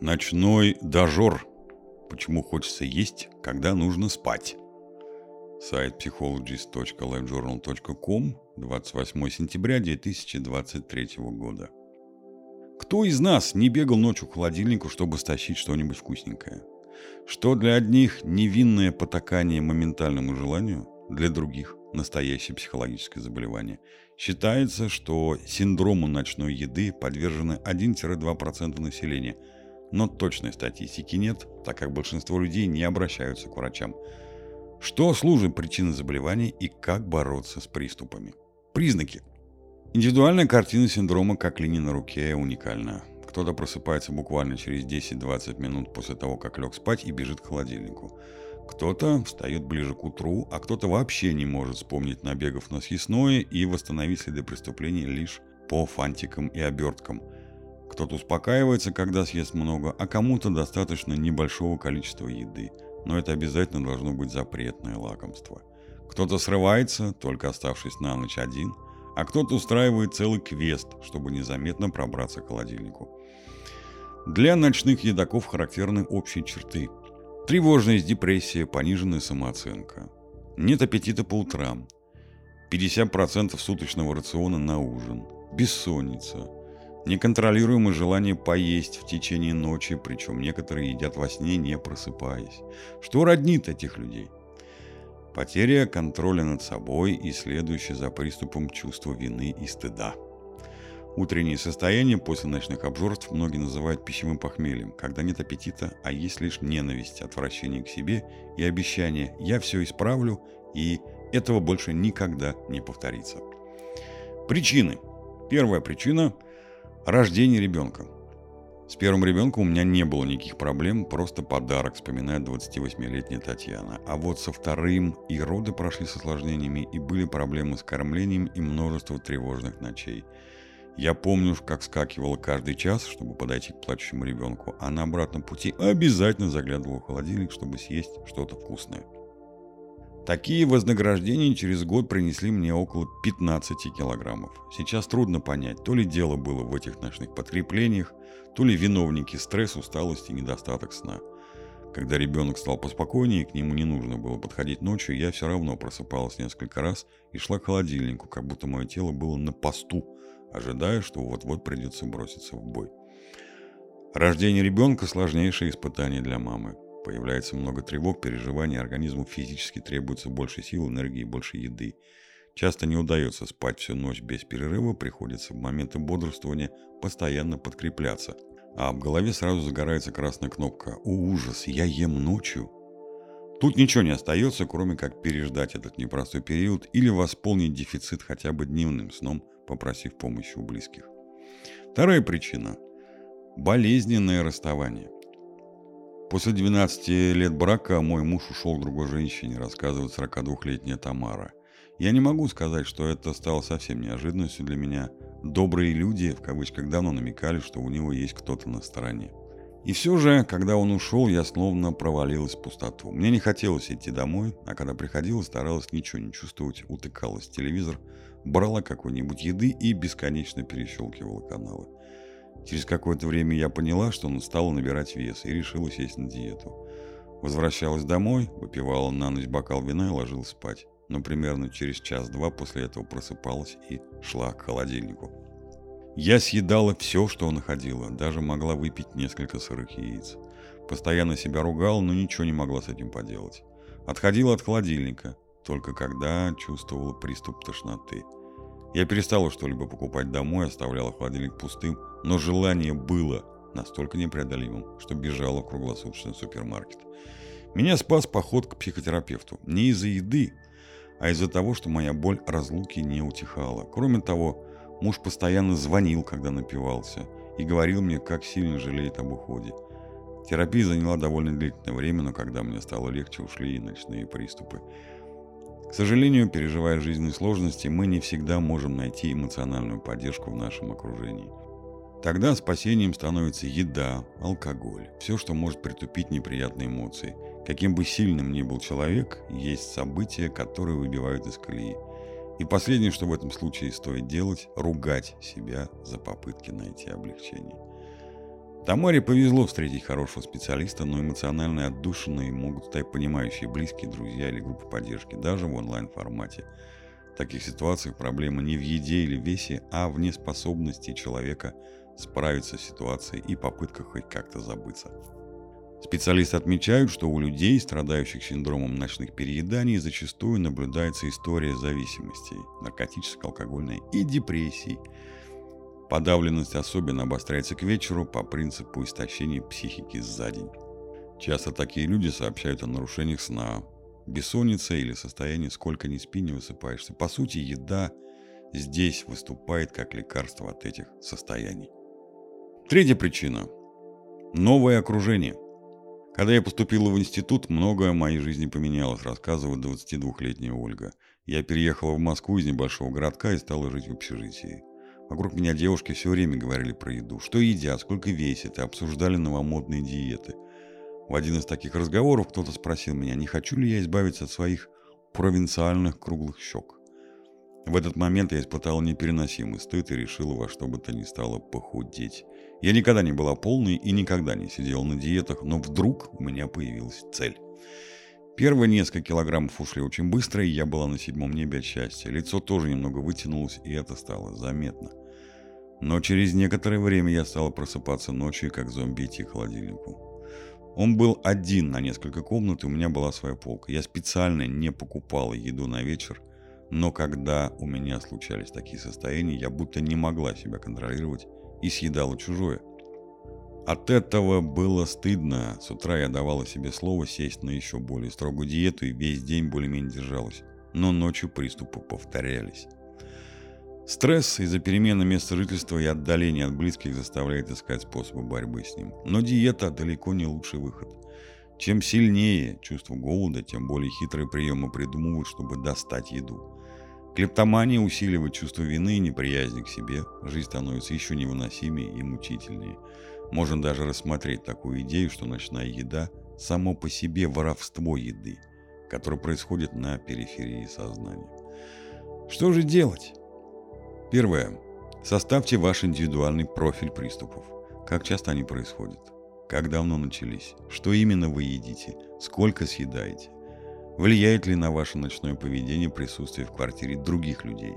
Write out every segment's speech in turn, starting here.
Ночной дожор. Почему хочется есть, когда нужно спать? Сайт psychologist.livejournal.com 28 сентября 2023 года. Кто из нас не бегал ночью к холодильнику, чтобы стащить что-нибудь вкусненькое? Что для одних невинное потакание моментальному желанию, для других настоящее психологическое заболевание. Считается, что синдрому ночной еды подвержены 1-2% населения – но точной статистики нет, так как большинство людей не обращаются к врачам. Что служит причиной заболевания и как бороться с приступами? Признаки. Индивидуальная картина синдрома как линия на руке уникальна. Кто-то просыпается буквально через 10-20 минут после того, как лег спать и бежит к холодильнику. Кто-то встает ближе к утру, а кто-то вообще не может вспомнить набегов на съестное и восстановить следы преступления лишь по фантикам и оберткам – кто-то успокаивается, когда съест много, а кому-то достаточно небольшого количества еды. Но это обязательно должно быть запретное лакомство. Кто-то срывается, только оставшись на ночь один, а кто-то устраивает целый квест, чтобы незаметно пробраться к холодильнику. Для ночных едоков характерны общие черты. Тревожность, депрессия, пониженная самооценка. Нет аппетита по утрам. 50% суточного рациона на ужин. Бессонница – Неконтролируемое желание поесть в течение ночи, причем некоторые едят во сне, не просыпаясь. Что роднит этих людей? Потеря контроля над собой и следующее за приступом чувство вины и стыда. Утреннее состояние после ночных обжорств многие называют пищевым похмельем, когда нет аппетита, а есть лишь ненависть, отвращение к себе и обещание «я все исправлю» и этого больше никогда не повторится. Причины. Первая причина – Рождение ребенка. С первым ребенком у меня не было никаких проблем, просто подарок, вспоминает 28-летняя Татьяна. А вот со вторым и роды прошли с осложнениями, и были проблемы с кормлением и множество тревожных ночей. Я помню, как скакивала каждый час, чтобы подойти к плачущему ребенку, а на обратном пути обязательно заглядывала в холодильник, чтобы съесть что-то вкусное. Такие вознаграждения через год принесли мне около 15 килограммов. Сейчас трудно понять, то ли дело было в этих ночных подкреплениях, то ли виновники стресс, усталости и недостаток сна. Когда ребенок стал поспокойнее, к нему не нужно было подходить ночью, я все равно просыпалась несколько раз и шла к холодильнику, как будто мое тело было на посту, ожидая, что вот-вот придется броситься в бой. Рождение ребенка – сложнейшее испытание для мамы. Появляется много тревог, переживаний, организму физически требуется больше сил, энергии, больше еды. Часто не удается спать всю ночь без перерыва, приходится в моменты бодрствования постоянно подкрепляться. А в голове сразу загорается красная кнопка «О, ужас, я ем ночью!» Тут ничего не остается, кроме как переждать этот непростой период или восполнить дефицит хотя бы дневным сном, попросив помощи у близких. Вторая причина – болезненное расставание – После 12 лет брака мой муж ушел к другой женщине, рассказывает 42-летняя Тамара. Я не могу сказать, что это стало совсем неожиданностью для меня. Добрые люди, в кавычках, давно намекали, что у него есть кто-то на стороне. И все же, когда он ушел, я словно провалилась в пустоту. Мне не хотелось идти домой, а когда приходила, старалась ничего не чувствовать, утыкалась в телевизор, брала какой-нибудь еды и бесконечно перещелкивала каналы. Через какое-то время я поняла, что он стал набирать вес и решила сесть на диету. Возвращалась домой, выпивала на ночь бокал вина и ложилась спать. Но примерно через час-два после этого просыпалась и шла к холодильнику. Я съедала все, что находила, даже могла выпить несколько сырых яиц. Постоянно себя ругала, но ничего не могла с этим поделать. Отходила от холодильника, только когда чувствовала приступ тошноты – я перестала что-либо покупать домой, оставляла холодильник пустым, но желание было настолько непреодолимым, что бежала в круглосуточный супермаркет. Меня спас поход к психотерапевту. Не из-за еды, а из-за того, что моя боль разлуки не утихала. Кроме того, муж постоянно звонил, когда напивался, и говорил мне, как сильно жалеет об уходе. Терапия заняла довольно длительное время, но когда мне стало легче, ушли и ночные приступы. К сожалению, переживая жизненные сложности, мы не всегда можем найти эмоциональную поддержку в нашем окружении. Тогда спасением становится еда, алкоголь, все, что может притупить неприятные эмоции. Каким бы сильным ни был человек, есть события, которые выбивают из колеи. И последнее, что в этом случае стоит делать, ругать себя за попытки найти облегчение. Тамаре повезло встретить хорошего специалиста, но эмоционально отдушенные могут стать понимающие близкие, друзья или группа поддержки, даже в онлайн-формате. В таких ситуациях проблема не в еде или весе, а в неспособности человека справиться с ситуацией и попытках хоть как-то забыться. Специалисты отмечают, что у людей, страдающих синдромом ночных перееданий, зачастую наблюдается история зависимостей, наркотической, алкогольной и депрессий. Подавленность особенно обостряется к вечеру по принципу истощения психики за день. Часто такие люди сообщают о нарушениях сна, бессоннице или состоянии «сколько ни спи, не высыпаешься». По сути, еда здесь выступает как лекарство от этих состояний. Третья причина – новое окружение – когда я поступила в институт, многое в моей жизни поменялось, рассказывает 22-летняя Ольга. Я переехала в Москву из небольшого городка и стала жить в общежитии. Вокруг меня девушки все время говорили про еду. Что едят, сколько весят, и обсуждали новомодные диеты. В один из таких разговоров кто-то спросил меня, не хочу ли я избавиться от своих провинциальных круглых щек. В этот момент я испытала непереносимый стыд и решила во что бы то ни стало похудеть. Я никогда не была полной и никогда не сидела на диетах, но вдруг у меня появилась цель. Первые несколько килограммов ушли очень быстро, и я была на седьмом небе от счастья. Лицо тоже немного вытянулось, и это стало заметно. Но через некоторое время я стала просыпаться ночью, как зомби идти к холодильнику. Он был один на несколько комнат, и у меня была своя полка. Я специально не покупала еду на вечер, но когда у меня случались такие состояния, я будто не могла себя контролировать и съедала чужое. От этого было стыдно. С утра я давала себе слово сесть на еще более строгую диету и весь день более-менее держалась. Но ночью приступы повторялись. Стресс из-за перемены места жительства и отдаления от близких заставляет искать способы борьбы с ним. Но диета далеко не лучший выход. Чем сильнее чувство голода, тем более хитрые приемы придумывают, чтобы достать еду. Клептомания усиливает чувство вины и неприязни к себе. Жизнь становится еще невыносимее и мучительнее. Можно даже рассмотреть такую идею, что ночная еда – само по себе воровство еды, которое происходит на периферии сознания. Что же делать? Первое. Составьте ваш индивидуальный профиль приступов. Как часто они происходят? Как давно начались? Что именно вы едите? Сколько съедаете? Влияет ли на ваше ночное поведение присутствие в квартире других людей?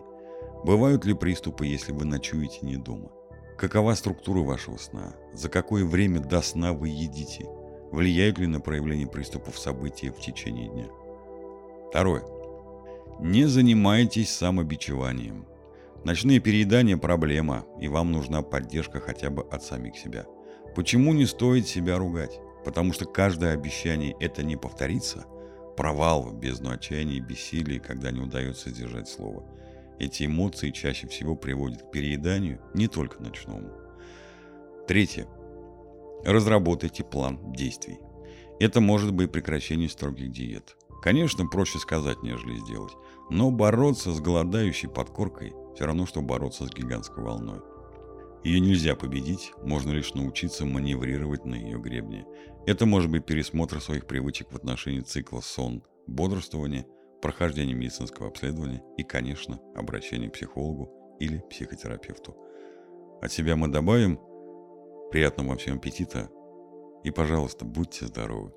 Бывают ли приступы, если вы ночуете не дома? Какова структура вашего сна? За какое время до сна вы едите? Влияют ли на проявление приступов события в течение дня? Второе. Не занимайтесь самобичеванием. Ночные переедания – проблема, и вам нужна поддержка хотя бы от самих себя. Почему не стоит себя ругать? Потому что каждое обещание «это не повторится» провал в бездну отчаяния и бессилия, когда не удается сдержать слово. Эти эмоции чаще всего приводят к перееданию, не только ночному. Третье. Разработайте план действий. Это может быть прекращение строгих диет. Конечно, проще сказать, нежели сделать. Но бороться с голодающей подкоркой все равно, что бороться с гигантской волной. Ее нельзя победить, можно лишь научиться маневрировать на ее гребне. Это может быть пересмотр своих привычек в отношении цикла сон, бодрствование, прохождение медицинского обследования и, конечно, обращение к психологу или психотерапевту. От себя мы добавим приятного вам всем аппетита и, пожалуйста, будьте здоровы.